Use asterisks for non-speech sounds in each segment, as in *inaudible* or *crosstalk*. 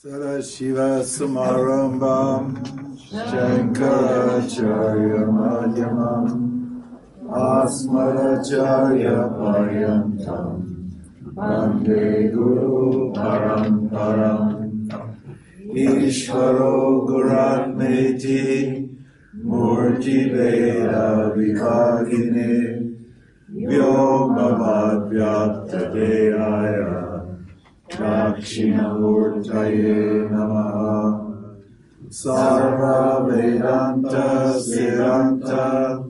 Sarashivasamarambam Shankaracharya Madhyamam Asmaracharya Paryantam Vande Guru Paramparam Ishvaro Guratmeti Murti Veda Vikagine Vyomavad Vyapta Deyaya Dakshinamurtaye Namaha Sarva Vedanta Vedanta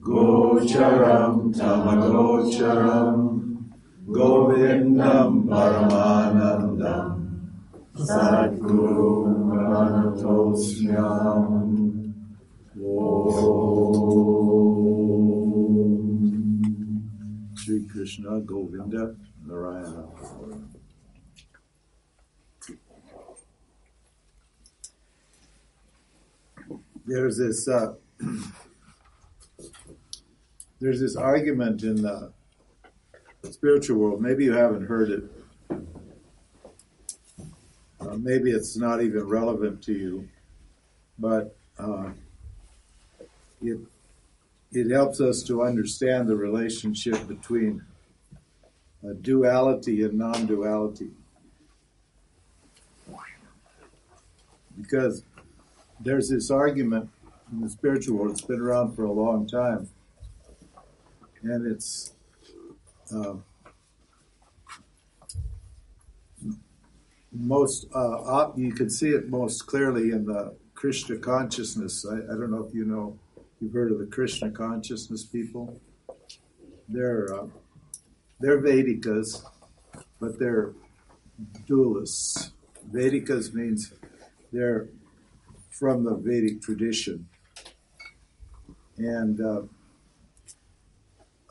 Gocharam Tamagocharam Govindam Paramanandam Sadguru Manatosmyam Om Sri Krishna Govinda Narayana there's this uh, *clears throat* there's this argument in the spiritual world. Maybe you haven't heard it. Uh, maybe it's not even relevant to you, but uh, it it helps us to understand the relationship between duality and non-duality, because there's this argument in the spiritual world. It's been around for a long time, and it's uh, most uh, op- you can see it most clearly in the Krishna consciousness. I, I, don't know if you know you've heard of the Krishna consciousness people. They're uh, they're Vedikas, but they're dualists. Vedikas means they're from the Vedic tradition. And uh,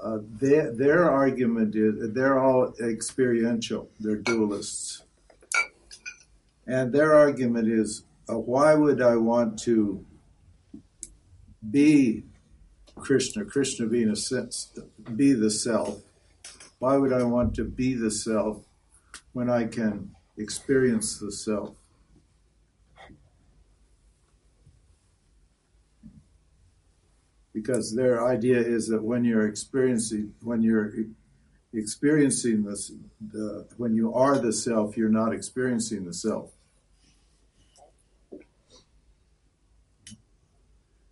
uh, their, their argument is they're all experiential, they're dualists. And their argument is uh, why would I want to be Krishna, Krishna being a sense, be the self? Why would I want to be the self when I can experience the self? Because their idea is that when you're experiencing when you're experiencing this the, when you are the self you're not experiencing the self.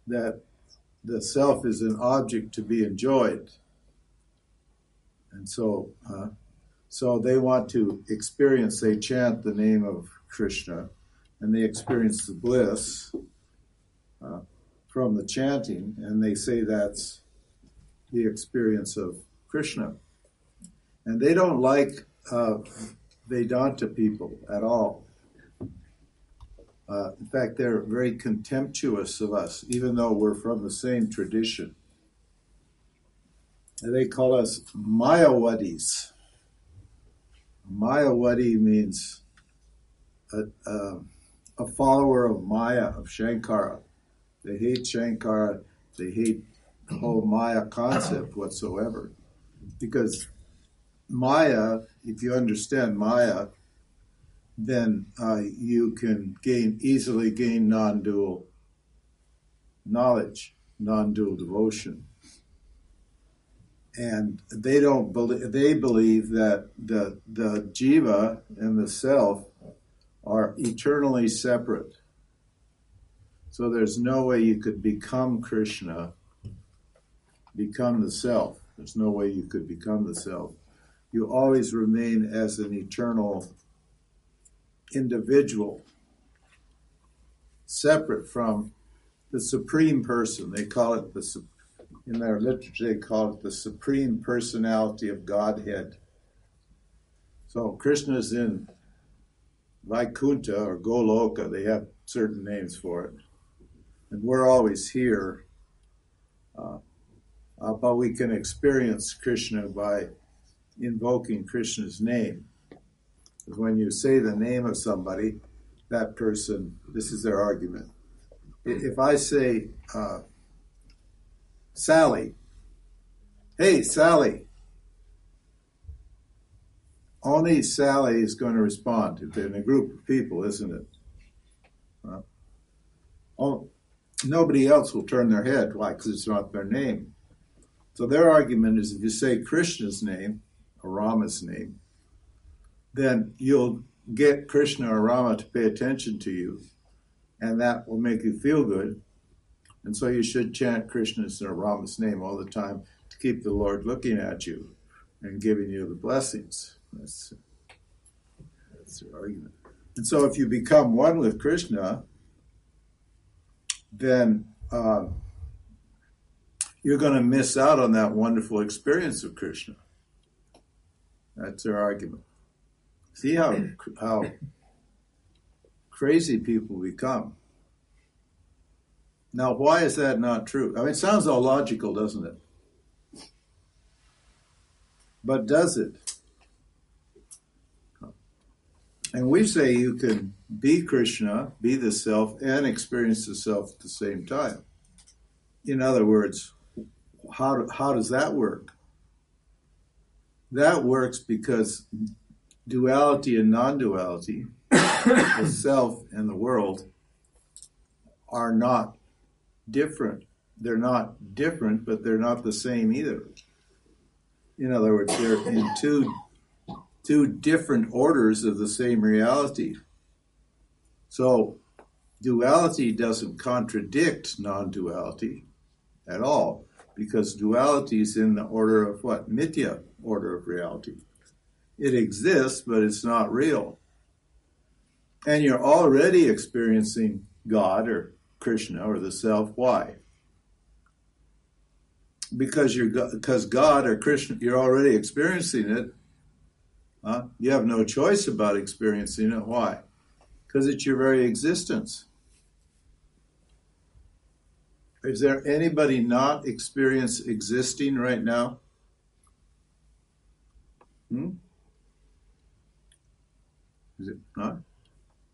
That the self is an object to be enjoyed. And so uh, so they want to experience they chant the name of krishna and they experience the bliss uh, from the chanting, and they say that's the experience of Krishna. And they don't like uh, Vedanta people at all. Uh, in fact, they're very contemptuous of us, even though we're from the same tradition. And they call us Mayawadis. Mayawadi means a, a, a follower of Maya, of Shankara. They hate Shankara. They hate the whole Maya concept whatsoever. Because Maya, if you understand Maya, then uh, you can gain easily gain non-dual knowledge, non-dual devotion. And they don't believe they believe that the the jiva and the self are eternally separate. So there's no way you could become Krishna, become the self. There's no way you could become the self. You always remain as an eternal individual, separate from the supreme person. They call it the in their literature they call it the supreme personality of Godhead. So Krishna's in Vaikuntha or Goloka. They have certain names for it and we're always here. Uh, uh, but we can experience Krishna by invoking Krishna's name. Because when you say the name of somebody, that person, this is their argument. If I say, uh, Sally, hey, Sally, only Sally is going to respond in a group of people, isn't it? Uh, oh, nobody else will turn their head. Why? Because it's not their name. So their argument is if you say Krishna's name or Rama's name, then you'll get Krishna or Rama to pay attention to you, and that will make you feel good. And so you should chant Krishna's or Rama's name all the time to keep the Lord looking at you and giving you the blessings. That's, that's the argument. And so if you become one with Krishna, then uh, you're going to miss out on that wonderful experience of Krishna. That's their argument. See how how crazy people become. Now, why is that not true? I mean, it sounds all logical, doesn't it? But does it? And we say you can be Krishna, be the self, and experience the self at the same time. In other words, how, how does that work? That works because duality and non duality, *coughs* the self and the world, are not different. They're not different, but they're not the same either. In other words, they're in two two different orders of the same reality. So, duality doesn't contradict non duality at all, because duality is in the order of what? Mithya, order of reality. It exists, but it's not real. And you're already experiencing God or Krishna or the self. Why? Because you're because God or Krishna, you're already experiencing it You have no choice about experiencing it. Why? Because it's your very existence. Is there anybody not experience existing right now? Hmm? Is it not?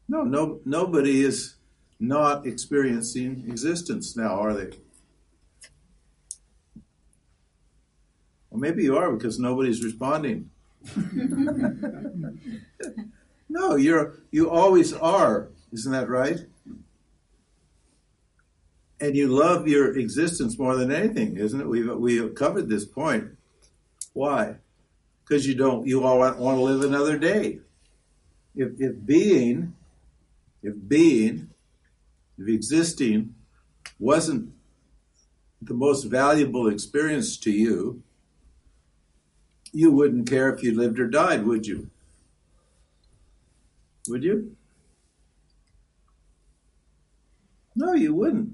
No, no, nobody is not experiencing existence now, are they? Well, maybe you are because nobody's responding. *laughs* no, you're you always are. Isn't that right? And you love your existence more than anything, isn't it? We've we have covered this point. Why? Because you don't you all want, want to live another day. If if being, if being, if existing wasn't the most valuable experience to you, you wouldn't care if you lived or died, would you? Would you? No, you wouldn't.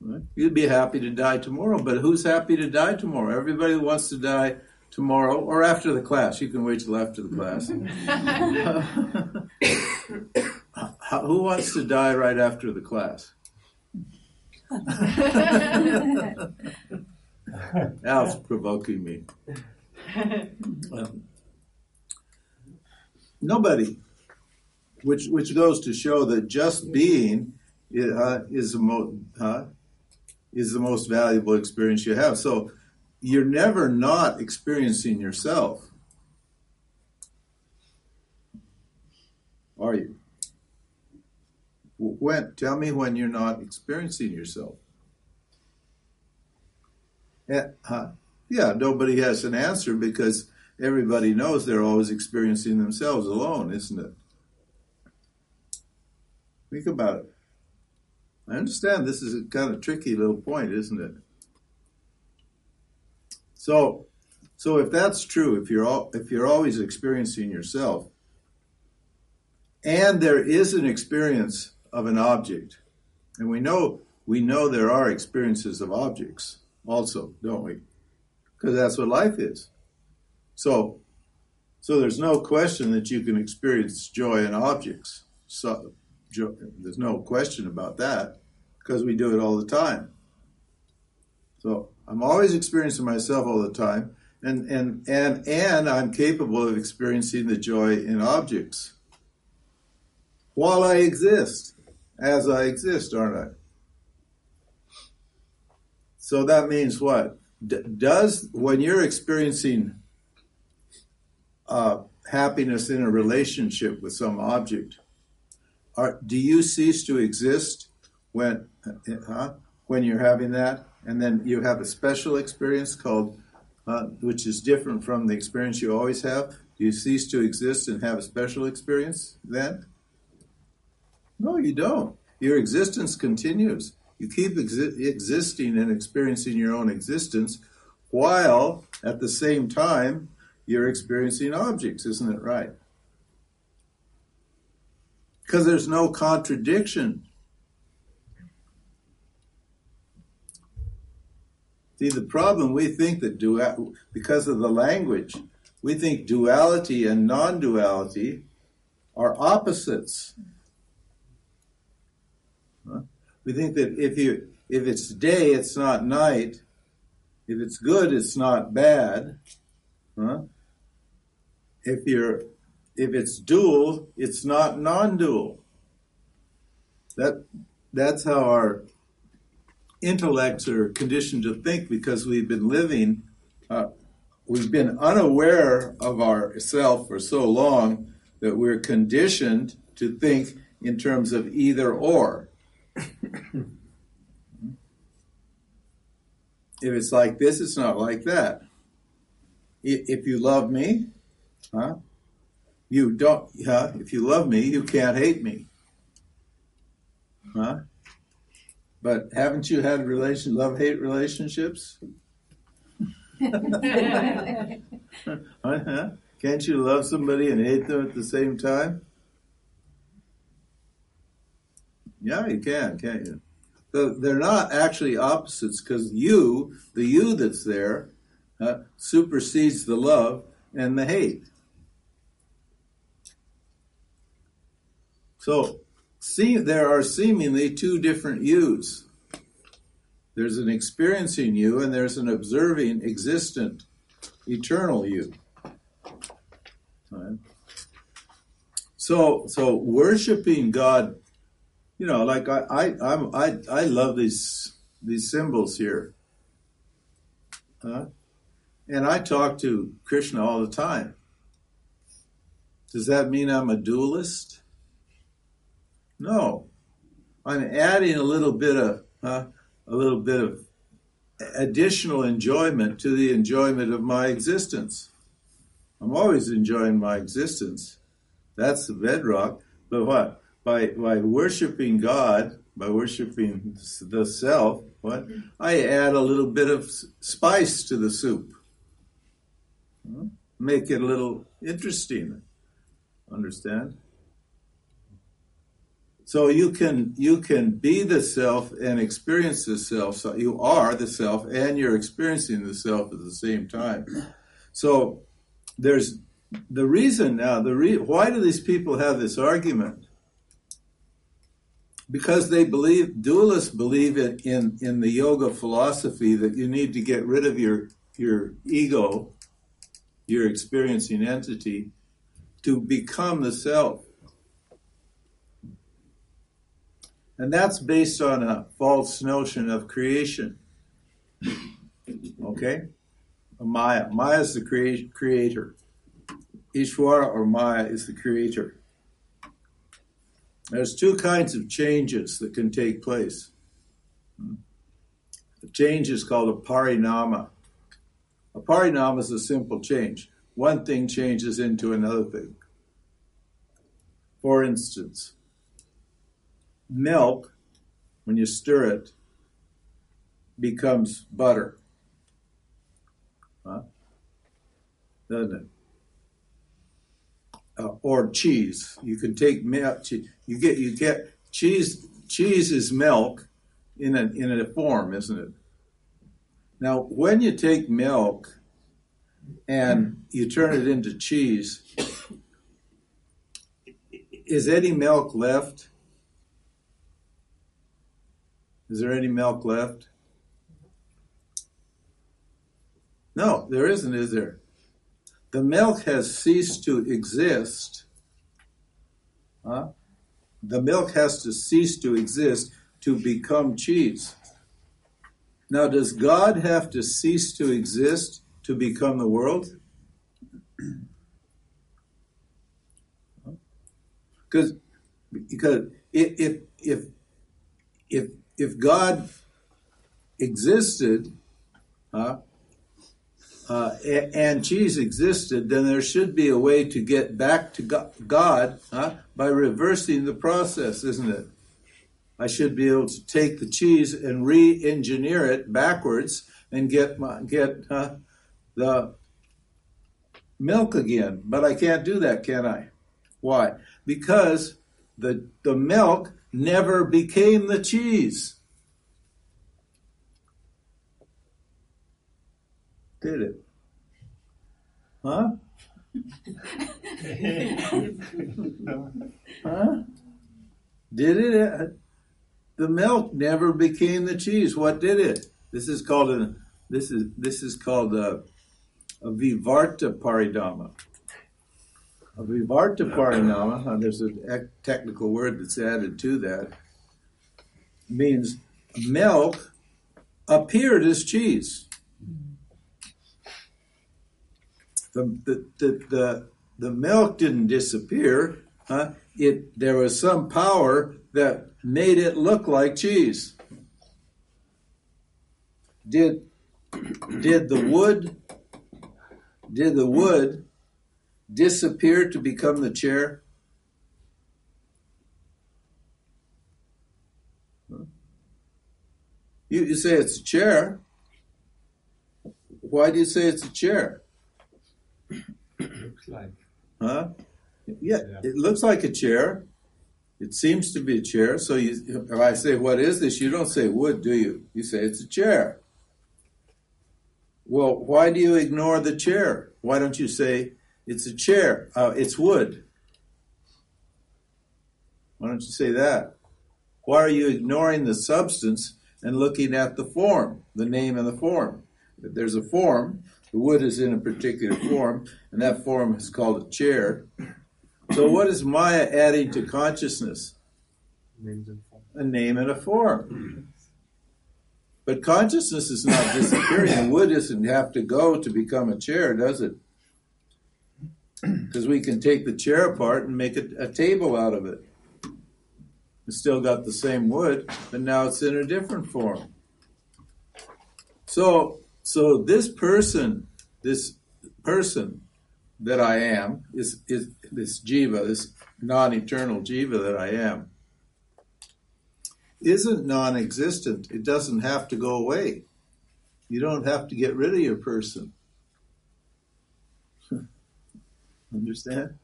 Right? You'd be happy to die tomorrow, but who's happy to die tomorrow? Everybody wants to die tomorrow or after the class. You can wait till after the class. *laughs* who wants to die right after the class? *laughs* Al's provoking me. Um, nobody, which which goes to show that just being uh, is the most uh, is the most valuable experience you have. So you're never not experiencing yourself, are you? When tell me when you're not experiencing yourself. Yeah, huh? Yeah, nobody has an answer because everybody knows they're always experiencing themselves alone, isn't it? Think about it. I understand this is a kind of tricky little point, isn't it? So, so if that's true, if you're all, if you're always experiencing yourself, and there is an experience of an object, and we know we know there are experiences of objects also, don't we? Because that's what life is. So, so there's no question that you can experience joy in objects. So, joy, there's no question about that because we do it all the time. So I'm always experiencing myself all the time, and and and and I'm capable of experiencing the joy in objects while I exist, as I exist, aren't I? So that means what? Does when you're experiencing uh, happiness in a relationship with some object. Are, do you cease to exist when, when you're having that? And then you have a special experience called, uh, which is different from the experience you always have. Do you cease to exist and have a special experience then? No, you don't. Your existence continues. You keep exi- existing and experiencing your own existence while at the same time you're experiencing objects, isn't it right? Because there's no contradiction. See, the problem we think that because of the language, we think duality and non duality are opposites. We think that if you if it's day, it's not night. If it's good, it's not bad. Huh? If you're if it's dual, it's not non-dual. That that's how our intellects are conditioned to think because we've been living, uh, we've been unaware of ourself for so long that we're conditioned to think in terms of either or. *clears throat* if it's like this, it's not like that. If you love me, huh? You don't, huh? If you love me, you can't hate me. Huh? But haven't you had relation love hate relationships? *laughs* *laughs* huh? Can't you love somebody and hate them at the same time? Yeah, you can, can't you? they're not actually opposites because you, the you that's there, uh, supersedes the love and the hate. So, see, there are seemingly two different yous. There's an experiencing you, and there's an observing, existent, eternal you. Right? So, so worshiping God you know, like I, I, I'm, I, I love these these symbols here. Huh? And I talk to Krishna all the time. Does that mean I'm a dualist? No. I'm adding a little bit of uh, a little bit of additional enjoyment to the enjoyment of my existence. I'm always enjoying my existence. That's the bedrock. But what? By by worshiping God, by worshiping the self, what mm-hmm. I add a little bit of spice to the soup. Hmm? Make it a little interesting. Understand? So you can you can be the self and experience the self. So you are the self and you're experiencing the self at the same time. So there's the reason now. The re- why do these people have this argument? Because they believe dualists believe in, in, in the yoga philosophy that you need to get rid of your your ego, your experiencing entity, to become the self. And that's based on a false notion of creation. Okay? Maya. Maya is the crea- creator. Ishvara or Maya is the creator. There's two kinds of changes that can take place. The change is called a parinama. A parinama is a simple change. One thing changes into another thing. For instance, milk, when you stir it, becomes butter. Huh? Doesn't it? uh, or cheese. You can take milk. You get you get cheese. Cheese is milk in a in a form, isn't it? Now, when you take milk and you turn it into cheese, is any milk left? Is there any milk left? No, there isn't, is there? the milk has ceased to exist. Huh? the milk has to cease to exist to become cheese. Now, does God have to cease to exist to become the world? because because if if if if God existed, huh, uh, and cheese existed, then there should be a way to get back to God uh, by reversing the process, isn't it? I should be able to take the cheese and re-engineer it backwards and get my, get uh, the milk again. But I can't do that, can I? Why? Because the the milk never became the cheese. Did it? Huh? *laughs* huh? Did it? The milk never became the cheese. What did it? This is called a this is this is called a, a vivarta parinama. A vivarta parinama, uh, there's a technical word that's added to that, means milk appeared as cheese. The, the, the, the, the milk didn't disappear. Huh? It, there was some power that made it look like cheese. Did, did the wood did the wood disappear to become the chair? You, you say it's a chair. Why do you say it's a chair? Looks like. Huh? Yeah, yeah, it looks like a chair. It seems to be a chair. So you, if I say, "What is this?" You don't say wood, do you? You say it's a chair. Well, why do you ignore the chair? Why don't you say it's a chair? Uh, it's wood. Why don't you say that? Why are you ignoring the substance and looking at the form, the name and the form? If there's a form, the wood is in a particular form, and that form is called a chair. So, what is Maya adding to consciousness? A name and a form. But consciousness is not disappearing. the wood doesn't have to go to become a chair, does it? Because we can take the chair apart and make a, a table out of it. It's still got the same wood, but now it's in a different form. So so this person, this person that I am, is, is this jiva, this non-eternal jiva that I am, isn't non-existent. It doesn't have to go away. You don't have to get rid of your person. *laughs* Understand?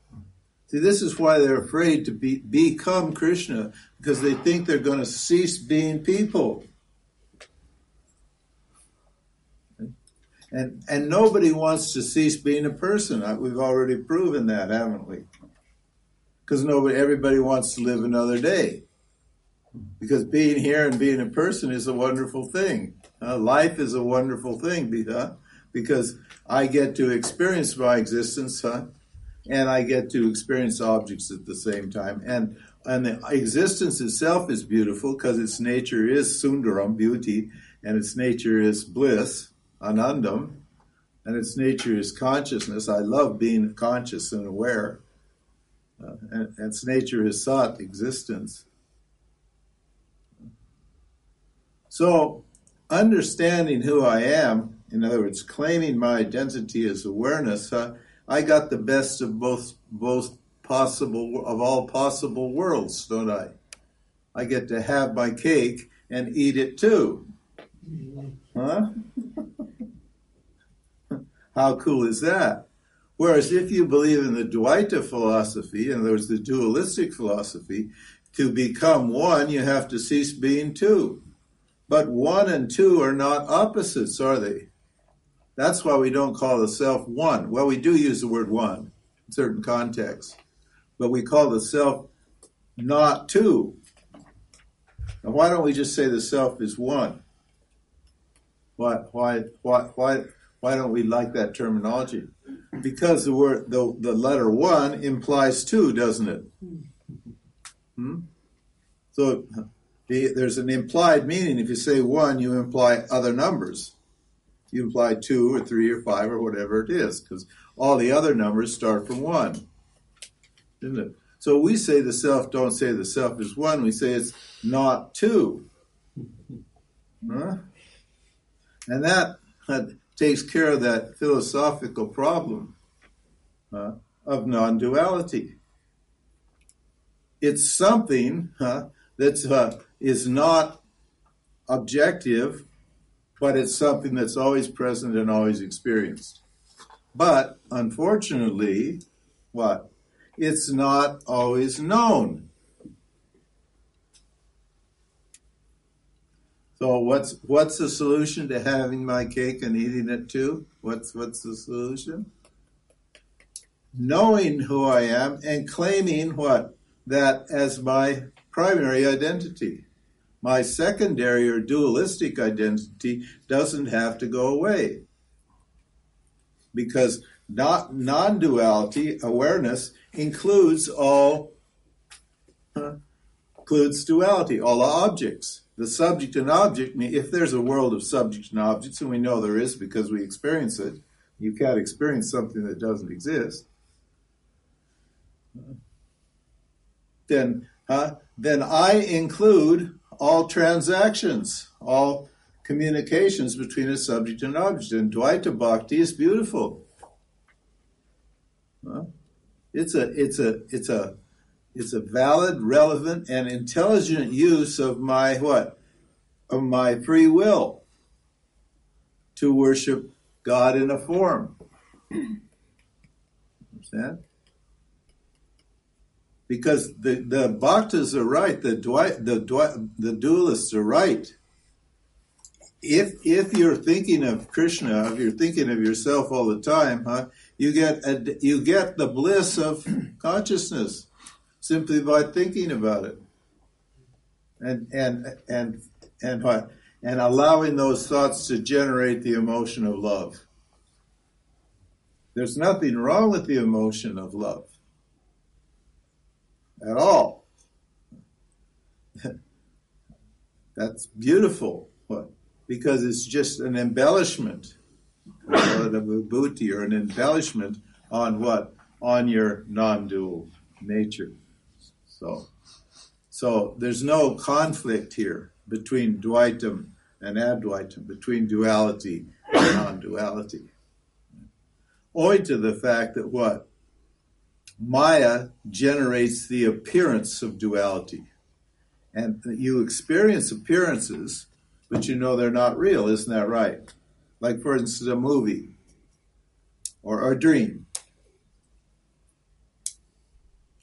See, this is why they're afraid to be, become Krishna, because they think they're going to cease being people. And, and nobody wants to cease being a person. We've already proven that, haven't we? Because nobody, everybody wants to live another day. Because being here and being a person is a wonderful thing. Uh, life is a wonderful thing because I get to experience my existence, huh? and I get to experience objects at the same time. And and the existence itself is beautiful because its nature is sundaram, beauty, and its nature is bliss anandam, and its nature is consciousness. I love being conscious and aware. Uh, and, and its nature is sat, existence. So, understanding who I am, in other words, claiming my identity as awareness, uh, I got the best of both both possible of all possible worlds, don't I? I get to have my cake and eat it too. Huh? *laughs* How cool is that? Whereas if you believe in the Dvaita philosophy, in other words, the dualistic philosophy, to become one, you have to cease being two. But one and two are not opposites, are they? That's why we don't call the self one. Well, we do use the word one in certain contexts, but we call the self not two. Now, why don't we just say the self is one? Why, why, why, why, why don't we like that terminology? Because the word, the, the letter one implies two, doesn't it? Hmm? So the, there's an implied meaning. If you say one, you imply other numbers. You imply two or three or five or whatever it is, because all the other numbers start from one, isn't it? So we say the self, don't say the self is one. We say it's not two. Huh? And that, that takes care of that philosophical problem uh, of non duality. It's something uh, that uh, is not objective, but it's something that's always present and always experienced. But unfortunately, what? It's not always known. So what's what's the solution to having my cake and eating it too? What's what's the solution? Knowing who I am and claiming what that as my primary identity. My secondary or dualistic identity doesn't have to go away. Because not non-duality awareness includes all includes duality, all objects the subject and object, if there's a world of subjects and objects, and we know there is because we experience it, you can't experience something that doesn't exist. Then, huh, then I include all transactions, all communications between a subject and object. And Dvaita Bhakti is beautiful. Huh? It's a, it's a, it's a it's a valid, relevant, and intelligent use of my what? Of my free will to worship God in a form. Understand? Because the, the bhaktas are right, the, the, the dualists are right. If, if you're thinking of Krishna, if you're thinking of yourself all the time, huh, you get a, you get the bliss of consciousness simply by thinking about it. And and and and what and allowing those thoughts to generate the emotion of love. There's nothing wrong with the emotion of love. At all. *laughs* That's beautiful. What? Because it's just an embellishment. Of a booty or an embellishment on what? On your non-dual nature so, so there's no conflict here between Dvaitam and Advaitam, between duality and non-duality. Owing to the fact that what? Maya generates the appearance of duality. And you experience appearances, but you know they're not real, isn't that right? Like, for instance, a movie or a dream.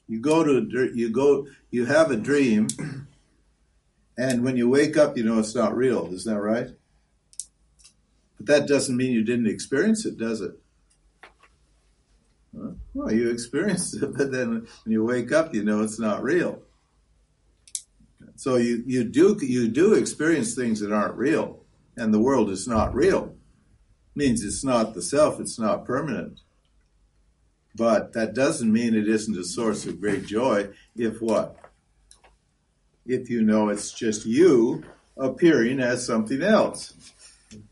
You go to you go you have a dream, and when you wake up, you know it's not real. Isn't that right? But that doesn't mean you didn't experience it, does it? Well, you experienced it, *laughs* but then when you wake up, you know it's not real. So you, you do you do experience things that aren't real, and the world is not real. It means it's not the self; it's not permanent. But that doesn't mean it isn't a source of great joy if what? If you know it's just you appearing as something else.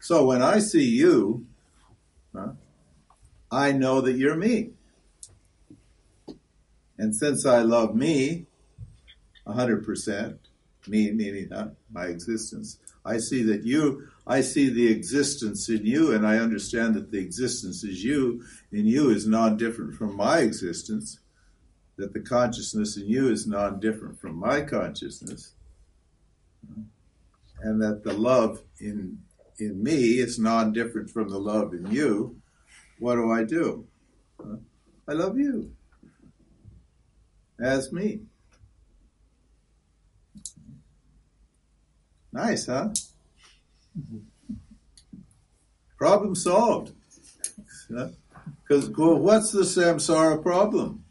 So when I see you, huh, I know that you're me. And since I love me 100%, me meaning huh, my existence, I see that you, I see the existence in you, and I understand that the existence is you in you is non different from my existence, that the consciousness in you is non different from my consciousness, and that the love in in me is non different from the love in you. What do I do? I love you as me. Nice, huh? Problem solved. Because well, what's the samsara problem?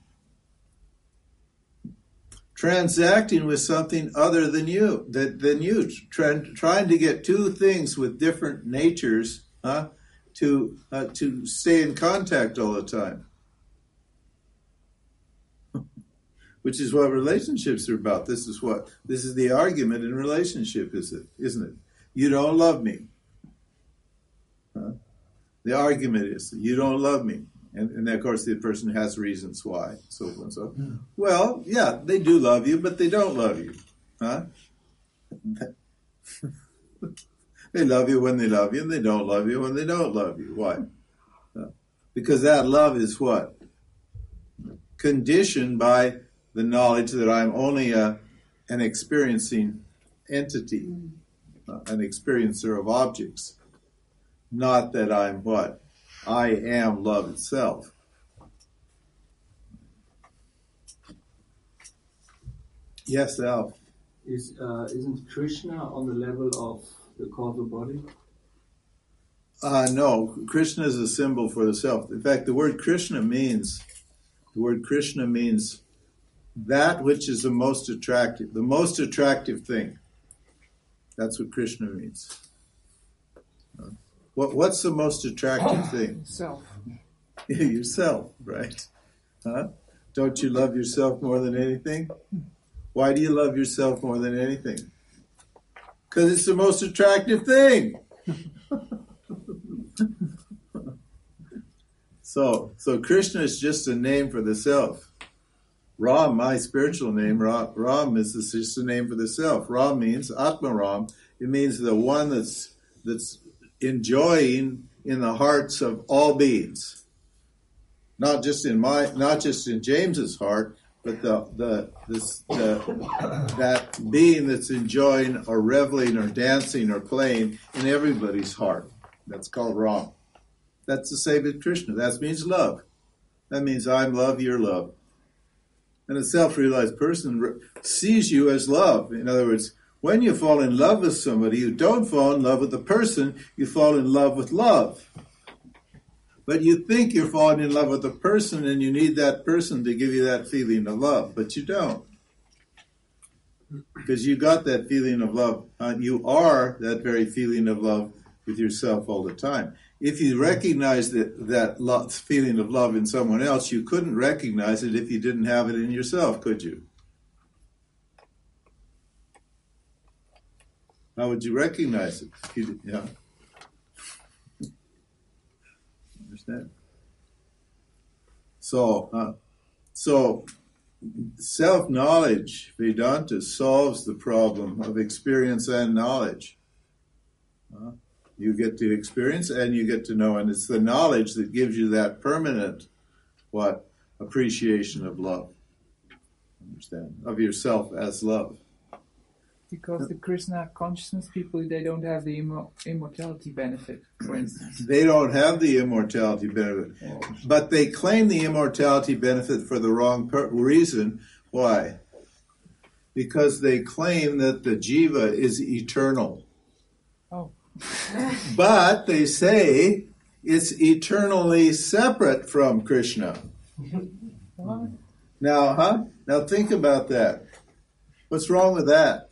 Transacting with something other than you, that, than you, trying, trying to get two things with different natures, huh, to uh, to stay in contact all the time. *laughs* which is what relationships are about. This is what this is the argument in relationship, is it? Isn't it? You don't love me. Huh? The argument is you don't love me. And, and of course, the person has reasons why, so forth and so. Well, yeah, they do love you, but they don't love you, huh? *laughs* they love you when they love you, and they don't love you when they don't love you. Why? Because that love is what conditioned by the knowledge that I'm only a an experiencing entity, uh, an experiencer of objects, not that I'm what I am love itself. Yes, Al. Is uh, isn't Krishna on the level of the causal body? Uh, no, Krishna is a symbol for the self. In fact, the word Krishna means the word Krishna means that which is the most attractive, the most attractive thing. That's what Krishna means. What, what's the most attractive thing? *gasps* Self. *laughs* yourself, right? Huh? Don't you love yourself more than anything? Why do you love yourself more than anything? Because it's the most attractive thing. *laughs* so, so Krishna is just a name for the self. Ram, my spiritual name, Ram, is just a name for the self. Ram means Atma Ram. It means the one that's that's enjoying in the hearts of all beings. Not just in my, not just in James's heart, but the the this the that being that's enjoying or reveling or dancing or playing in everybody's heart. That's called Ram. That's the same as Krishna. That means love. That means I'm love, you're love. And a self-realized person sees you as love. In other words, when you fall in love with somebody, you don't fall in love with the person, you fall in love with love. But you think you're falling in love with the person and you need that person to give you that feeling of love, but you don't. Because you got that feeling of love. Uh, you are that very feeling of love with yourself all the time. If you recognize that, that feeling of love in someone else, you couldn't recognize it if you didn't have it in yourself, could you? How would you recognize it? You, yeah. Understand? So, uh, so self knowledge, Vedanta solves the problem of experience and knowledge. Uh, you get to experience and you get to know, and it's the knowledge that gives you that permanent what appreciation of love. Understand of yourself as love because the Krishna consciousness people they don't have the immortality benefit, for instance. They don't have the immortality benefit, oh. but they claim the immortality benefit for the wrong per- reason. Why? Because they claim that the jiva is eternal. Oh. *laughs* but they say it's eternally separate from Krishna. Now, huh? Now think about that. What's wrong with that?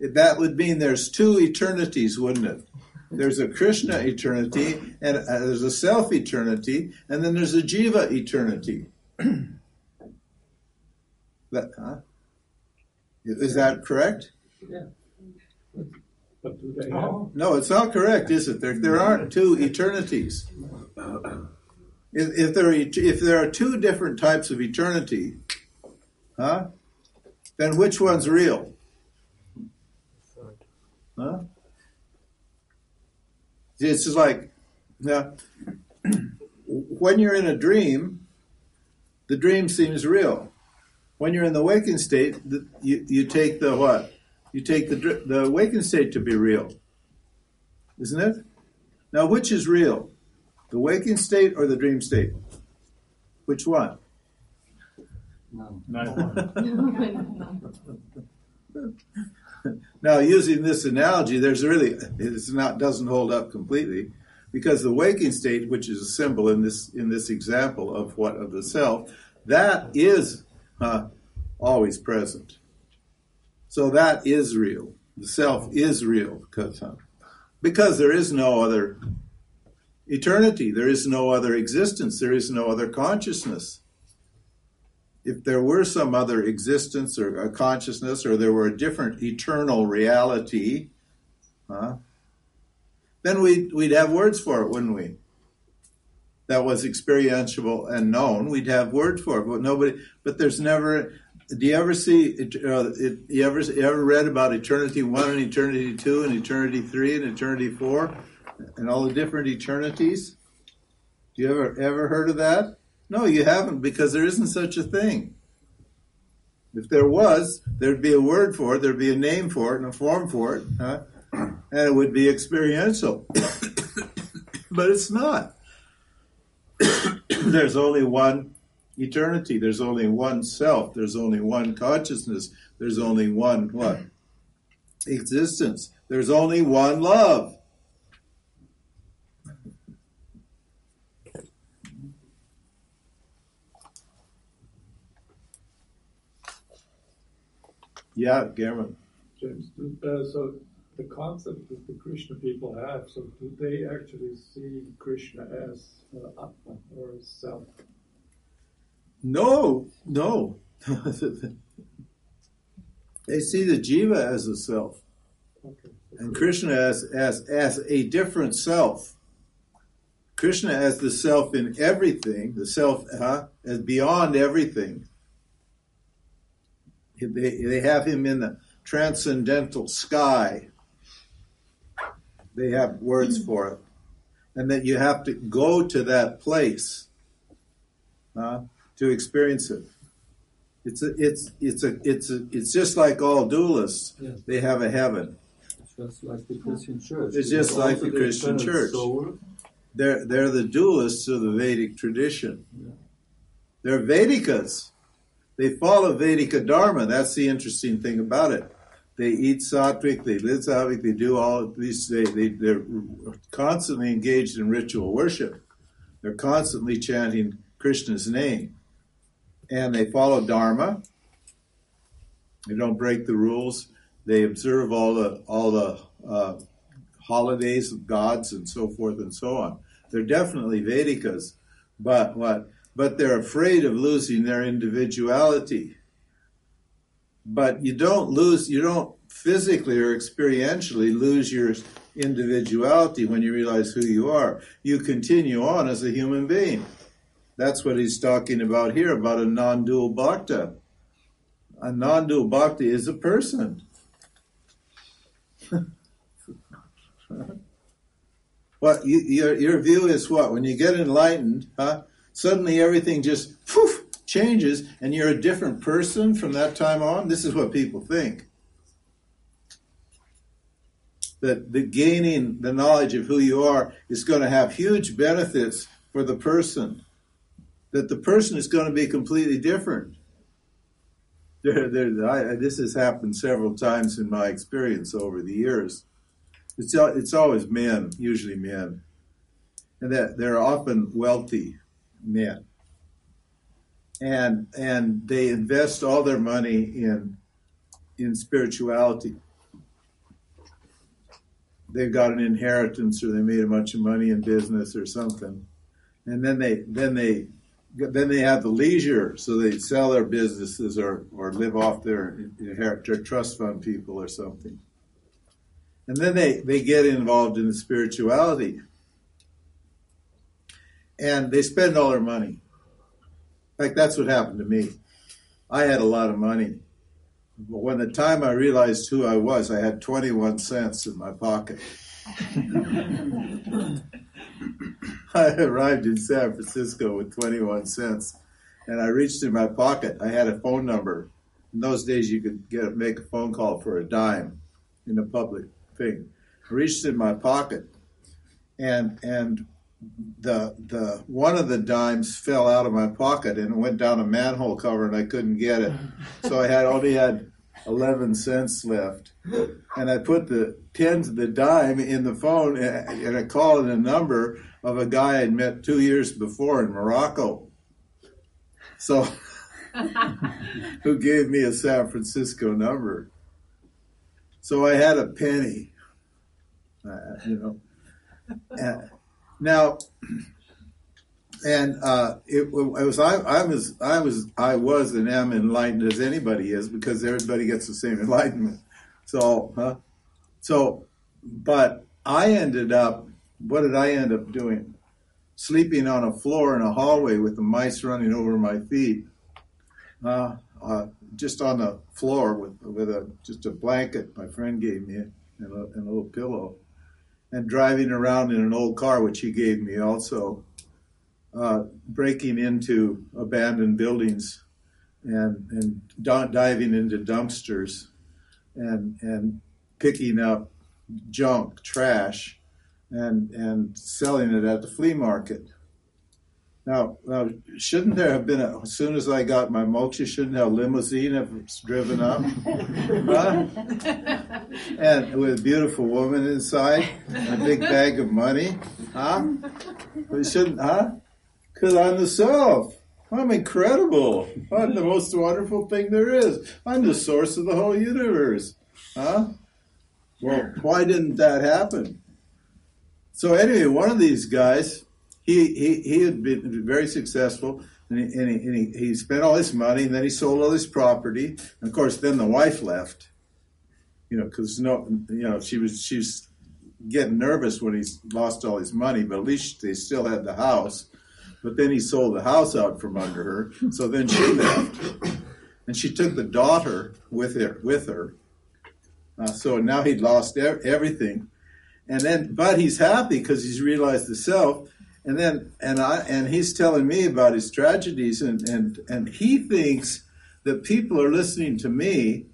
that would mean there's two eternities, wouldn't it? There's a Krishna eternity, and uh, there's a self eternity, and then there's a jiva eternity. *clears throat* that, huh? Is that correct? Yeah. No, it's not correct, is it? There, there aren't two eternities. If, if there, if there are two different types of eternity, huh? Then which one's real? Huh? It's just like now, when you're in a dream, the dream seems real. When you're in the waking state, you, you take the what? You take the the waking state to be real, isn't it? Now, which is real, the waking state or the dream state? Which one? None. None. *laughs* now, using this analogy, there's really it's not doesn't hold up completely because the waking state, which is a symbol in this in this example of what of the self, that is uh, always present. So that is real. The self is real because because there is no other eternity. There is no other existence. There is no other consciousness if there were some other existence or a consciousness, or there were a different eternal reality, huh, then we'd, we'd have words for it, wouldn't we? that was experiential and known, we'd have word for it. But nobody. But there's never. Do you ever see? Uh, it, you ever you ever read about eternity one and eternity two and eternity three and eternity four, and all the different eternities? Do you ever ever heard of that? No, you haven't because there isn't such a thing. If there was, there'd be a word for it, there'd be a name for it, and a form for it, huh? and it would be experiential. *coughs* but it's not. *coughs* There's only one eternity. There's only one self. There's only one consciousness. There's only one what? Existence. There's only one love. Yeah, German. James, uh, so the concept that the Krishna people have, so do they actually see Krishna as uh, Atma or self? No, no. *laughs* they see the jiva as a self, Okay. and Krishna as as as a different self. Krishna as the self in everything, the self huh, as beyond everything. They, they have him in the transcendental sky. They have words for it. And that you have to go to that place uh, to experience it. It's a, it's it's a it's a, it's just like all dualists. Yes. They have a heaven. It's just like the Christian church. It's just There's like the Christian church. Soul. They're they're the dualists of the Vedic tradition. Yeah. They're Vedikas. They follow Vedika Dharma. That's the interesting thing about it. They eat sattvic, they live sattvic, they do all these. They, they they're constantly engaged in ritual worship. They're constantly chanting Krishna's name, and they follow Dharma. They don't break the rules. They observe all the all the uh, holidays of gods and so forth and so on. They're definitely Vedikas, but what? But they're afraid of losing their individuality. But you don't lose, you don't physically or experientially lose your individuality when you realize who you are. You continue on as a human being. That's what he's talking about here about a non dual bhakta. A non dual bhakti is a person. *laughs* What you, your your view is what when you get enlightened, huh? Suddenly everything just poof, changes, and you're a different person from that time on. This is what people think. That the gaining the knowledge of who you are is going to have huge benefits for the person. That the person is going to be completely different. There, there, I, this has happened several times in my experience over the years. It's it's always men, usually men, and that they're often wealthy men, and and they invest all their money in in spirituality. They've got an inheritance, or they made a bunch of money in business, or something, and then they then they then they have the leisure, so they sell their businesses or or live off their inherit their trust fund people or something. And then they, they get involved in the spirituality. And they spend all their money. In fact, that's what happened to me. I had a lot of money. But when the time I realized who I was, I had 21 cents in my pocket. *laughs* *coughs* I arrived in San Francisco with 21 cents. And I reached in my pocket. I had a phone number. In those days, you could get make a phone call for a dime in a public thing. I reached in my pocket, and and the the one of the dimes fell out of my pocket and it went down a manhole cover, and I couldn't get it. *laughs* So I had only had eleven cents left, and I put the ten to the dime in the phone, and I called a number of a guy I'd met two years before in Morocco. So. *laughs* who gave me a San Francisco number. So I had a penny, uh, you know. And now, and uh, it, it was I, I was I was I was and am enlightened as anybody is because everybody gets the same enlightenment. So, huh? So, but I ended up. What did I end up doing? sleeping on a floor in a hallway with the mice running over my feet, uh, uh, just on the floor with with a just a blanket my friend gave me and a, and a little pillow, and driving around in an old car which he gave me also, uh, breaking into abandoned buildings, and and di- diving into dumpsters, and and picking up junk trash, and and selling it at the flea market. Now, now, shouldn't there have been a, as soon as I got my moksha, shouldn't a limousine have driven up? Huh? And with a beautiful woman inside, a big bag of money, huh? We shouldn't, huh? Because I'm the self. I'm incredible. I'm the most wonderful thing there is. I'm the source of the whole universe, huh? Well, why didn't that happen? So anyway, one of these guys he, he, he had been very successful and, he, and, he, and he, he, spent all his money and then he sold all his property. And of course, then the wife left, you know, because no, you know, she was, she was getting nervous when he lost all his money, but at least they still had the house. But then he sold the house out from under her. So then she left and she took the daughter with her, with her. Uh, so now he'd lost everything. And then, but he's happy because he's realized the self and then and I and he's telling me about his tragedies and and and he thinks that people are listening to me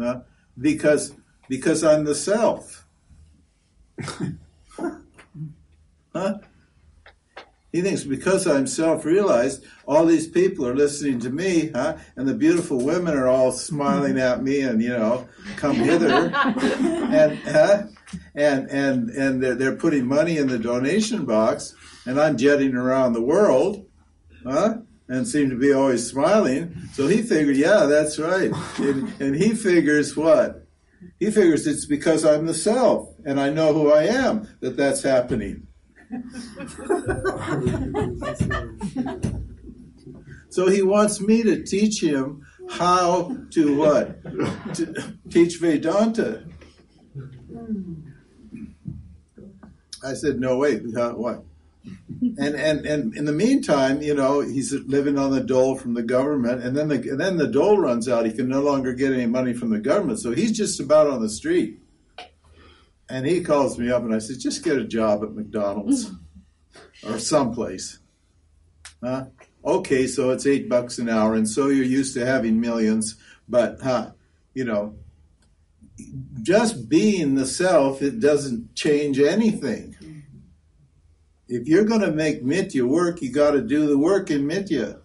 uh, because because I'm the self. *laughs* huh? He thinks because I'm self-realized, all these people are listening to me, huh? And the beautiful women are all smiling at me and you know, come hither, *laughs* and huh? and and and they're, they're putting money in the donation box, and I'm jetting around the world, huh? And seem to be always smiling. So he figured, yeah, that's right. And, and he figures what? He figures it's because I'm the self and I know who I am that that's happening. So he wants me to teach him how to what? To teach Vedanta. I said, no, wait, uh, what? and and and in the meantime, you know, he's living on the dole from the government, and then the and then the dole runs out. He can no longer get any money from the government, so he's just about on the street. And he calls me up, and I said, "Just get a job at McDonald's *laughs* or someplace." Huh? Okay, so it's eight bucks an hour, and so you're used to having millions, but huh, you know, just being the self, it doesn't change anything if you're going to make mithya work, you got to do the work in mithya.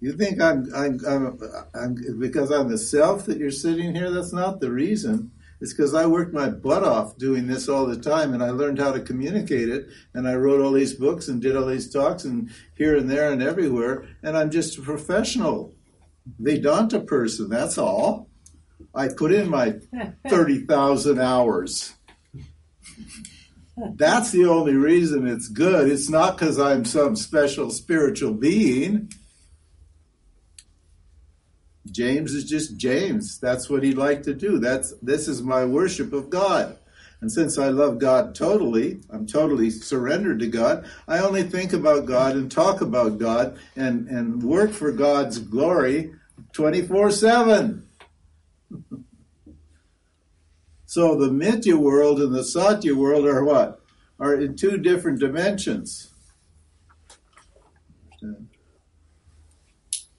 You think I'm, I'm, I'm, I'm, because I'm the self that you're sitting here? That's not the reason. It's because I worked my butt off doing this all the time, and I learned how to communicate it, and I wrote all these books and did all these talks, and here and there and everywhere, and I'm just a professional Vedanta person. That's all. I put in my *laughs* thirty thousand hours. That's the only reason it's good. It's not because I'm some special spiritual being. James is just James. That's what he liked to do. That's this is my worship of God. And since I love God totally, I'm totally surrendered to God, I only think about God and talk about God and, and work for God's glory 24 7. *laughs* So the Mithya world and the Satya world are what? Are in two different dimensions.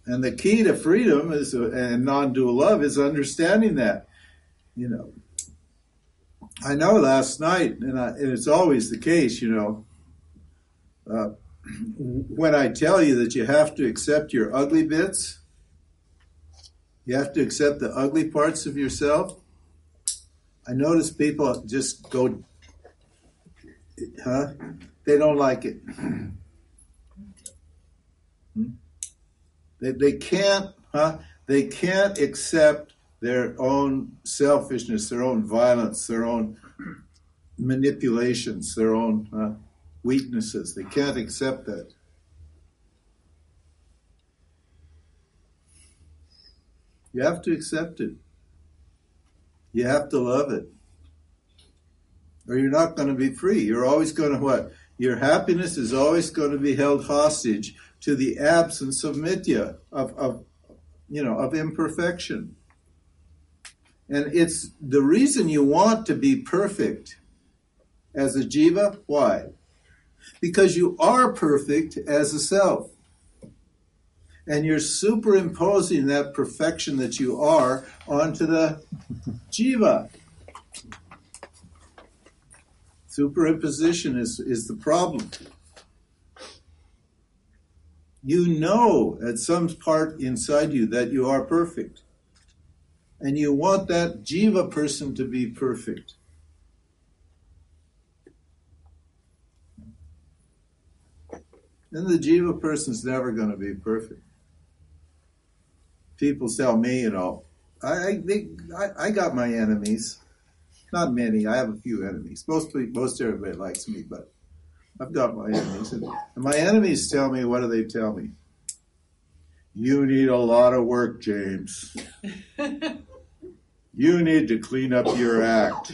And the key to freedom is and non-dual love is understanding that. You know, I know last night, and, I, and it's always the case. You know, uh, when I tell you that you have to accept your ugly bits, you have to accept the ugly parts of yourself. I notice people just go, huh? They don't like it. Hmm? They, they can't, huh? They can't accept their own selfishness, their own violence, their own manipulations, their own uh, weaknesses. They can't accept that. You have to accept it. You have to love it. Or you're not going to be free. You're always going to what? Your happiness is always going to be held hostage to the absence of mithya, of, of you know, of imperfection. And it's the reason you want to be perfect as a jiva. Why? Because you are perfect as a self. And you're superimposing that perfection that you are onto the jiva. Superimposition is, is the problem. You know at some part inside you that you are perfect. And you want that jiva person to be perfect. And the jiva person's never going to be perfect. People tell me, you know, I, they, I, I got my enemies. Not many. I have a few enemies. Most most everybody likes me, but I've got my enemies. And my enemies tell me, what do they tell me? You need a lot of work, James. *laughs* you need to clean up your act.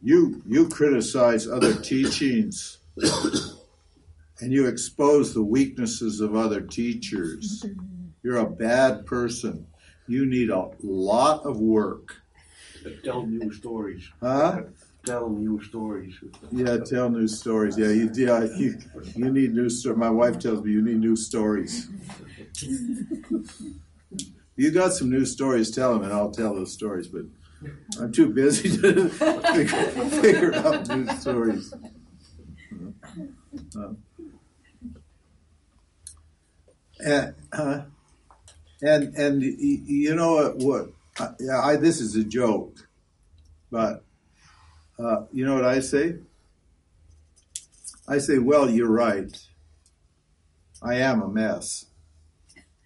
You you criticize other teachings and you expose the weaknesses of other teachers. You're a bad person. You need a lot of work. Tell new stories. Huh? Tell new stories. Yeah, tell new stories. Yeah, you, yeah, you, you need new stories. My wife tells me you need new stories. *laughs* you got some new stories, tell them, and I'll tell those stories, but I'm too busy *laughs* to figure, figure out new stories. Uh, and, uh, and and you know what? what yeah, I, this is a joke, but uh, you know what I say? I say, well, you're right. I am a mess.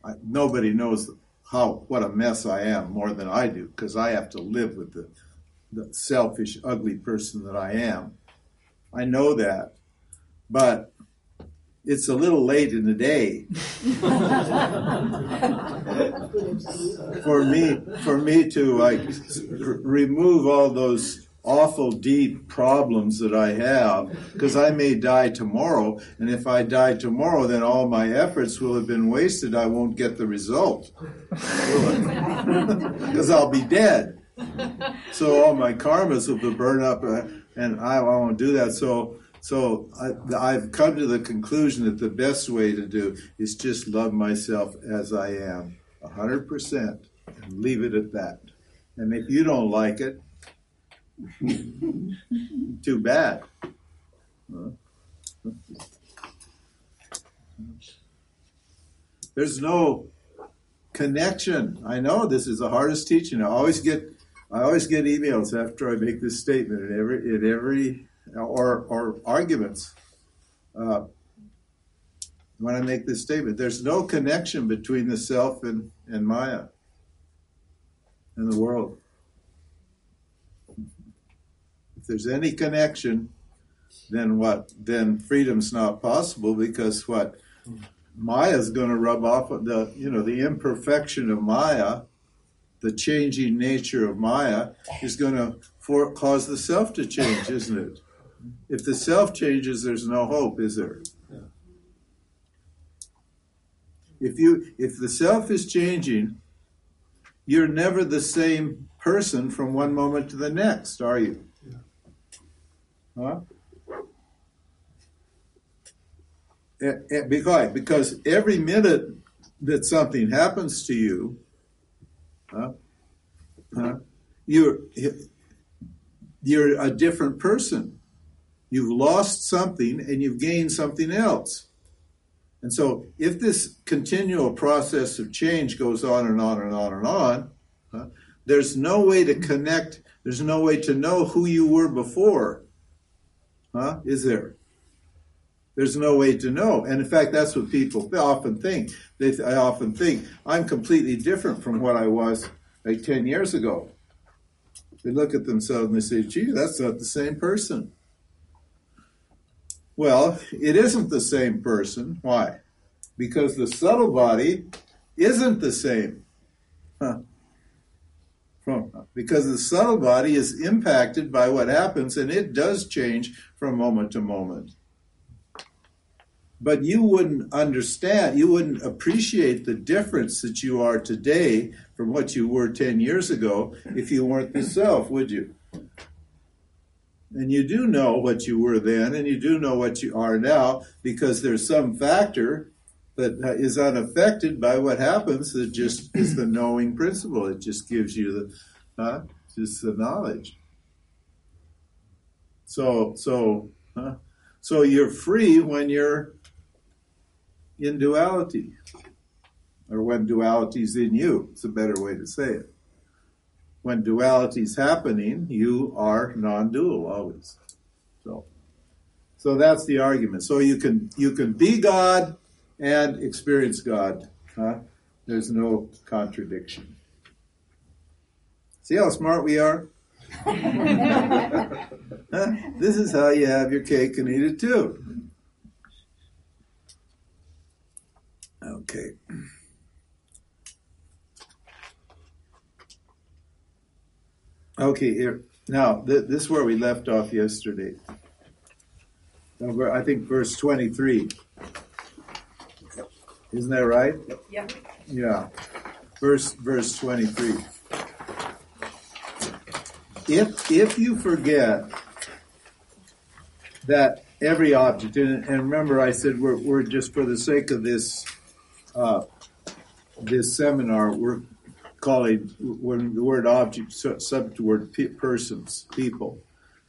I, nobody knows how what a mess I am more than I do because I have to live with the, the selfish, ugly person that I am. I know that, but it's a little late in the day *laughs* for me for me to like remove all those awful deep problems that I have because I may die tomorrow and if I die tomorrow then all my efforts will have been wasted. I won't get the result. *laughs* Because I'll be dead. So all my karmas will be burned up uh, and I, I won't do that. So so I, have come to the conclusion that the best way to do is just love myself as I am, 100%, and leave it at that. And if you don't like it, *laughs* too bad. There's no connection. I know this is the hardest teaching. I always get I always get emails after I make this statement in every in every or, or arguments uh, when I make this statement. There's no connection between the self and, and Maya and the world. If there's any connection, then what? Then freedom's not possible because what? Maya's going to rub off the, you know, the imperfection of Maya, the changing nature of Maya is going to for, cause the self to change, isn't it? If the self changes, there's no hope, is there? If you if the self is changing, you're never the same person from one moment to the next, are you? Huh? Because because every minute that something happens to you, huh, huh, you're you're a different person. You've lost something and you've gained something else. And so, if this continual process of change goes on and on and on and on, huh, there's no way to connect, there's no way to know who you were before. Huh? Is there? There's no way to know. And in fact, that's what people often think. They, I often think, I'm completely different from what I was like 10 years ago. They look at themselves and they say, gee, that's not the same person. Well, it isn't the same person. Why? Because the subtle body isn't the same. Huh. From because the subtle body is impacted by what happens and it does change from moment to moment. But you wouldn't understand, you wouldn't appreciate the difference that you are today from what you were 10 years ago if you weren't the self, would you? And you do know what you were then, and you do know what you are now because there's some factor that is unaffected by what happens It just is the knowing principle. It just gives you the, just the knowledge. So, so, so you're free when you're in duality, or when duality's in you. It's a better way to say it. When duality's happening, you are non-dual always. So, so that's the argument. So you can you can be God and experience God. Huh? There's no contradiction. See how smart we are? *laughs* This is how you have your cake and eat it too. Okay. Okay, here now th- this is where we left off yesterday. I think verse twenty-three. Isn't that right? Yeah. Yeah. Verse verse twenty-three. If if you forget that every object, and, and remember I said we're, we're just for the sake of this uh, this seminar, we're calling when the word object sub subject word pe- persons, people,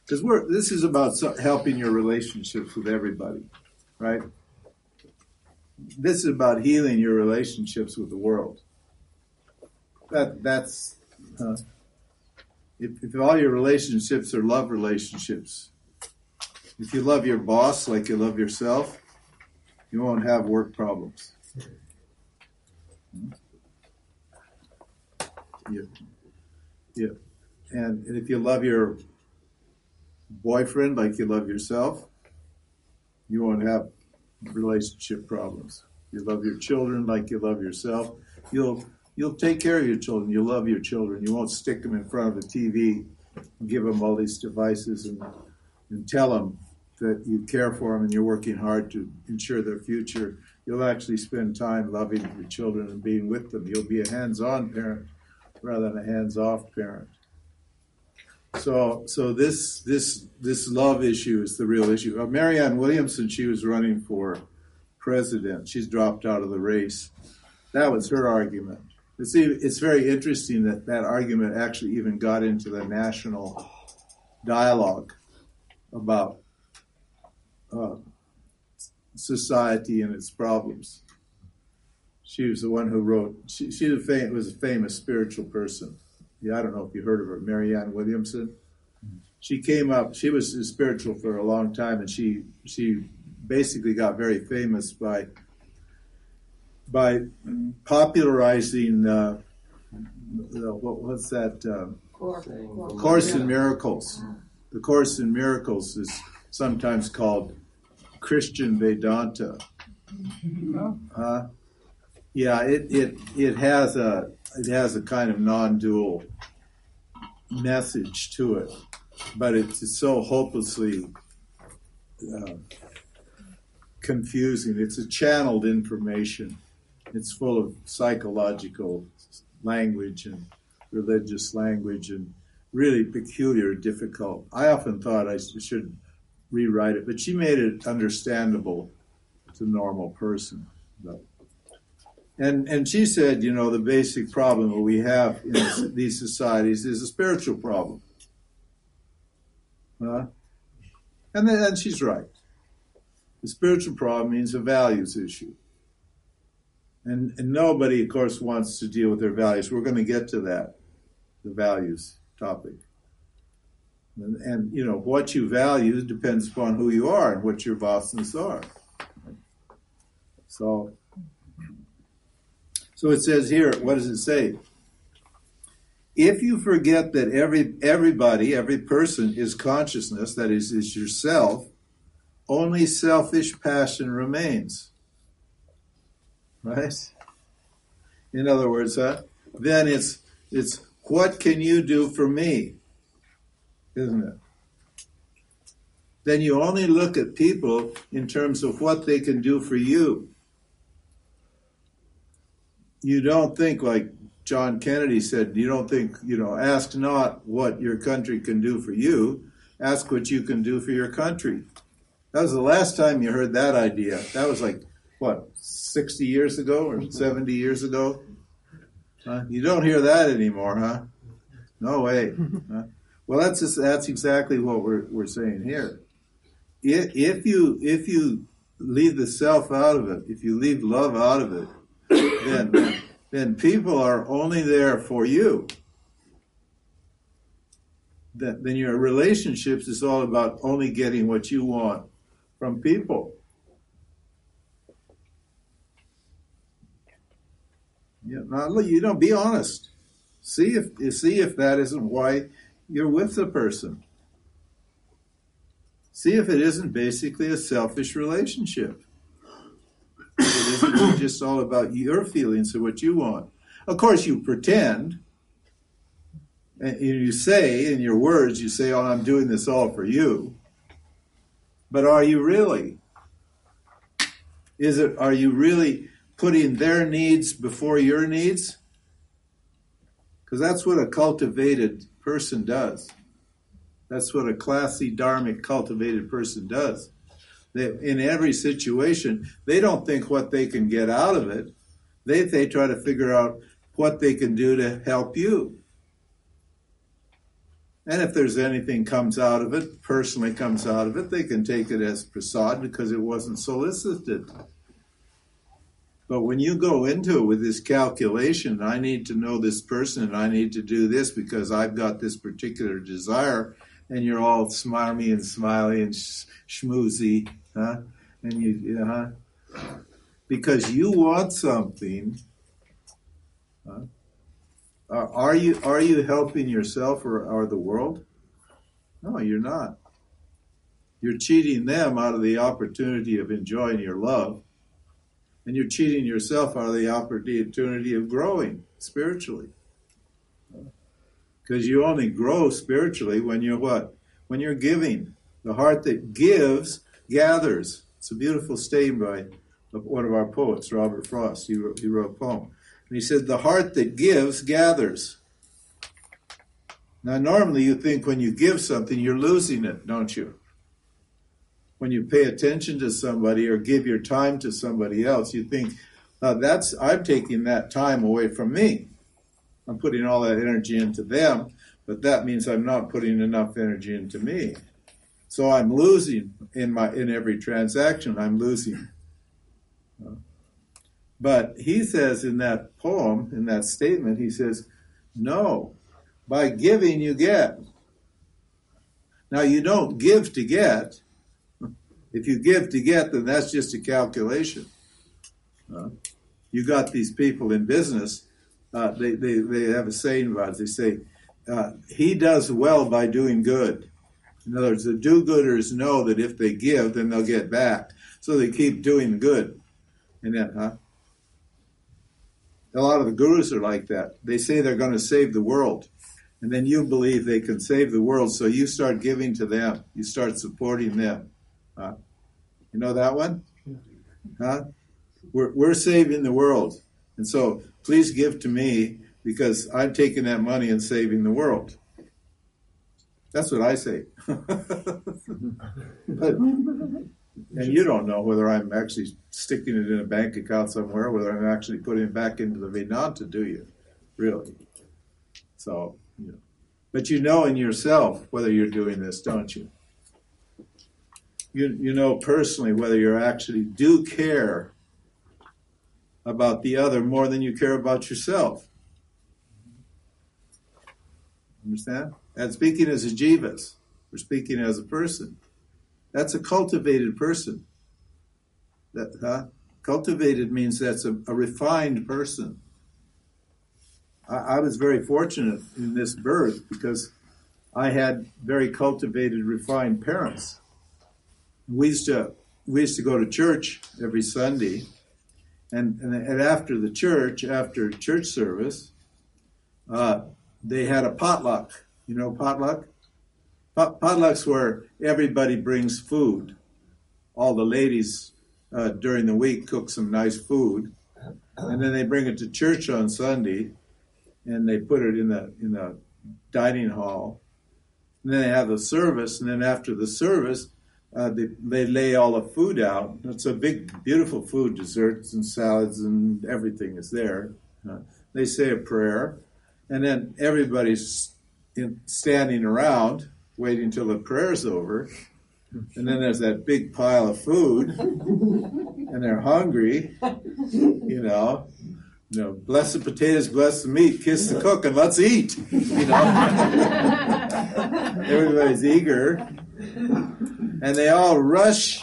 because we're this is about helping your relationships with everybody, right? This is about healing your relationships with the world. That that's uh, if, if all your relationships are love relationships, if you love your boss like you love yourself, you won't have work problems. Yeah. Yeah. And, and if you love your boyfriend like you love yourself, you won't have relationship problems. You love your children like you love yourself. You'll you'll take care of your children. You love your children. You won't stick them in front of the TV give them all these devices and and tell them that you care for them and you're working hard to ensure their future. You'll actually spend time loving your children and being with them. You'll be a hands-on parent rather than a hands-off parent. So, so this this this love issue is the real issue. Uh, Marianne Williamson, she was running for president. She's dropped out of the race. That was her argument. It's it's very interesting that that argument actually even got into the national dialogue about uh, society and its problems. She was the one who wrote. She, she was a famous spiritual person. Yeah, I don't know if you heard of her, Marianne Williamson. She came up. She was spiritual for a long time, and she she basically got very famous by by popularizing uh, what was that uh, Course in Miracles. The Course in Miracles is sometimes called Christian Vedanta. Uh, yeah, it, it it has a it has a kind of non-dual message to it, but it's so hopelessly uh, confusing. It's a channeled information. It's full of psychological language and religious language and really peculiar, difficult. I often thought I should rewrite it, but she made it understandable to a normal person. But, and and she said, you know, the basic problem that we have in these societies is a spiritual problem. Huh? And then and she's right. The spiritual problem means a values issue. And, and nobody, of course, wants to deal with their values. We're going to get to that, the values topic. And, and, you know, what you value depends upon who you are and what your vasanas are. So, so it says here, what does it say? If you forget that every everybody, every person is consciousness, that is, is yourself, only selfish passion remains. Right? In other words, huh? then it's it's what can you do for me? Isn't it? Then you only look at people in terms of what they can do for you. You don't think like John Kennedy said, you don't think, you know, ask not what your country can do for you, ask what you can do for your country. That was the last time you heard that idea. That was like, what, 60 years ago or 70 years ago? Huh? You don't hear that anymore, huh? No way. Huh? Well, that's just, that's exactly what we're, we're saying here. If, if you if you leave the self out of it, if you leave love out of it, then then people are only there for you. Then, then your relationships is all about only getting what you want from people. Yeah, now look, you know, be honest. See if see if that isn't why you're with the person. See if it isn't basically a selfish relationship. It isn't just all about your feelings and what you want. Of course, you pretend, and you say in your words, you say, "Oh, I'm doing this all for you." But are you really? Is it? Are you really putting their needs before your needs? Because that's what a cultivated person does. That's what a classy, dharmic, cultivated person does. They, in every situation, they don't think what they can get out of it. They, they try to figure out what they can do to help you. And if there's anything comes out of it, personally comes out of it, they can take it as prasad because it wasn't solicited. But when you go into it with this calculation, I need to know this person and I need to do this because I've got this particular desire, and you're all smarmy and smiley and sh- schmoozy, huh? And you, huh? Because you want something. Huh? Are, are you are you helping yourself or, or the world? No, you're not. You're cheating them out of the opportunity of enjoying your love, and you're cheating yourself out of the opportunity of growing spiritually. Because you only grow spiritually when you're what? When you're giving. The heart that gives gathers. It's a beautiful statement by one of our poets, Robert Frost. He wrote, he wrote a poem. And he said, The heart that gives gathers. Now, normally you think when you give something, you're losing it, don't you? When you pay attention to somebody or give your time to somebody else, you think, uh, that's I'm taking that time away from me. I'm putting all that energy into them, but that means I'm not putting enough energy into me. So I'm losing in my in every transaction. I'm losing. But he says in that poem, in that statement, he says, "No, by giving you get." Now you don't give to get. If you give to get, then that's just a calculation. You got these people in business uh, they, they, they have a saying about it. They say, uh, he does well by doing good. In other words, the do gooders know that if they give, then they'll get back. So they keep doing good. And then, huh? A lot of the gurus are like that. They say they're going to save the world. And then you believe they can save the world, so you start giving to them. You start supporting them. Huh? You know that one? Huh? We're, we're saving the world. And so please give to me because I'm taking that money and saving the world. That's what I say. *laughs* but, and you don't know whether I'm actually sticking it in a bank account somewhere, whether I'm actually putting it back into the Vedanta, do you? Really? So. But you know in yourself whether you're doing this, don't you? You, you know personally whether you actually do care about the other more than you care about yourself. Understand? And speaking as a jivas, we're speaking as a person. That's a cultivated person. That huh? cultivated means that's a, a refined person. I, I was very fortunate in this birth because I had very cultivated, refined parents. We used to we used to go to church every Sunday, and, and, after the church, after church service, uh, they had a potluck. You know potluck? Pot- potlucks where everybody brings food. All the ladies uh, during the week cook some nice food, and then they bring it to church on Sunday, and they put it in the in the dining hall. And then they have the service, and then after the service, uh, they, they lay all the food out. It's a big, beautiful food, desserts and salads and everything is there. Uh, they say a prayer, and then everybody's in, standing around waiting till the prayer's over. And then there's that big pile of food, *laughs* and they're hungry, you know. You know, bless the potatoes, bless the meat, kiss the cook, and let's eat. You know, *laughs* everybody's eager, and they all rush,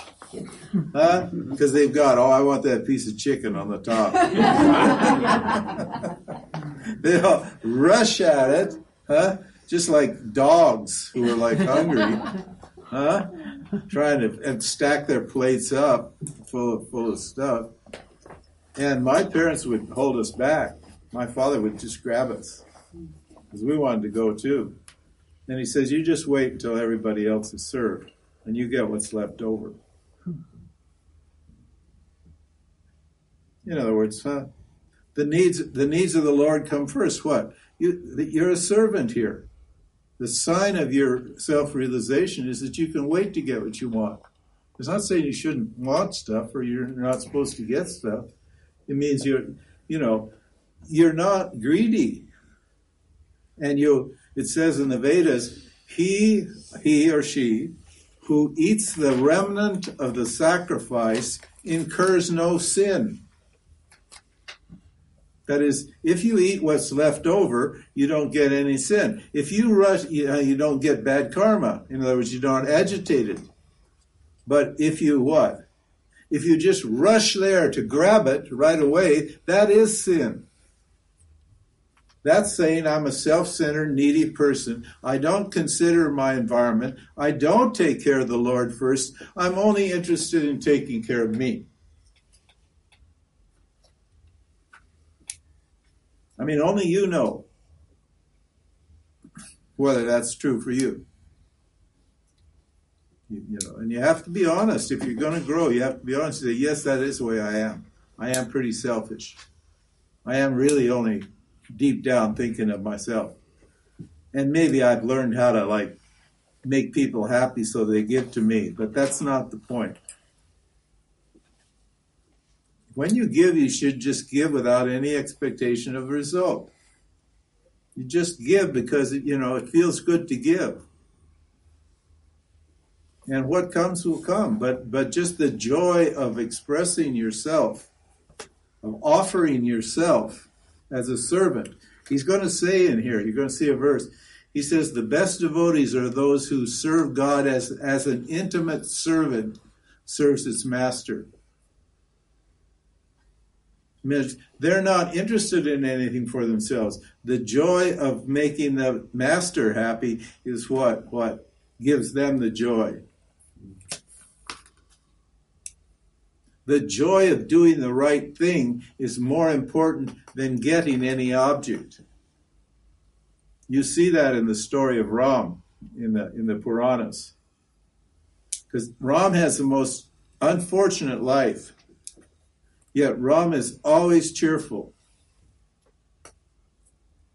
huh? Because they've got, oh, I want that piece of chicken on the top. *laughs* they all rush at it, huh? Just like dogs who are like hungry, huh? Trying to and stack their plates up full of full of stuff. And my parents would hold us back. My father would just grab us because we wanted to go too. And he says, "You just wait until everybody else is served, and you get what's left over." In other words, huh? the needs the needs of the Lord come first. What you you're a servant here. The sign of your self realization is that you can wait to get what you want. It's not saying you shouldn't want stuff or you're not supposed to get stuff. It means you're, you know, you're not greedy. And you, it says in the Vedas, he, he or she who eats the remnant of the sacrifice incurs no sin. That is, if you eat what's left over, you don't get any sin. If you rush, you, uh, you don't get bad karma. In other words, you don't agitate it. But if you what? If you just rush there to grab it right away, that is sin. That's saying I'm a self centered, needy person. I don't consider my environment. I don't take care of the Lord first. I'm only interested in taking care of me. I mean, only you know whether that's true for you. You, you know, and you have to be honest. If you're going to grow, you have to be honest. Say, yes, that is the way I am. I am pretty selfish. I am really only deep down thinking of myself. And maybe I've learned how to like make people happy so they give to me, but that's not the point. When you give, you should just give without any expectation of a result. You just give because you know it feels good to give. And what comes will come, but but just the joy of expressing yourself, of offering yourself as a servant. He's going to say in here, you're going to see a verse. He says the best devotees are those who serve God as as an intimate servant serves its master. They're not interested in anything for themselves. The joy of making the master happy is what what gives them the joy. The joy of doing the right thing is more important than getting any object. You see that in the story of Ram in the in the Puranas. Because Ram has the most unfortunate life. Yet Ram is always cheerful.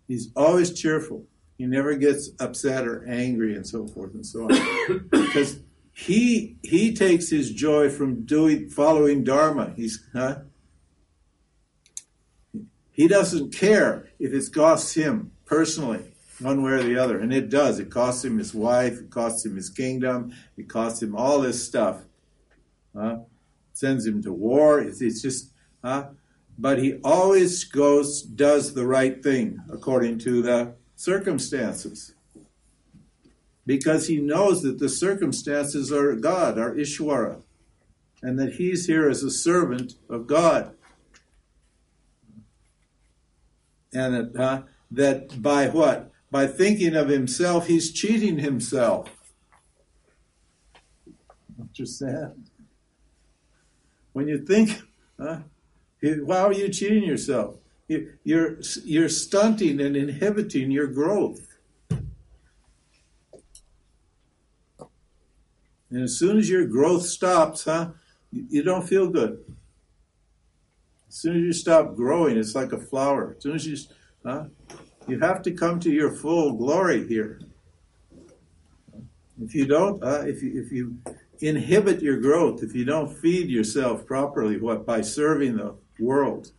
He's always cheerful. He never gets upset or angry and so forth and so on. because he he takes his joy from doing following Dharma. He's huh? He doesn't care if it costs him personally, one way or the other. And it does. It costs him his wife, it costs him his kingdom, it costs him all this stuff. Huh? Sends him to war. It's, it's just huh? But he always goes, does the right thing according to the circumstances because he knows that the circumstances are God, are Ishwara, and that he's here as a servant of God. And that, uh, that by what? By thinking of himself, he's cheating himself. That. When you think, huh, how are you cheating yourself? You- You're you're stunting and inhibiting your growth. And as soon as your growth stops, huh, you don't feel good. As soon as you stop growing, it's like a flower. As soon as you, huh, you have to come to your full glory here. If you don't, uh, if you if you inhibit your growth, if you don't feed yourself properly, what by serving the world,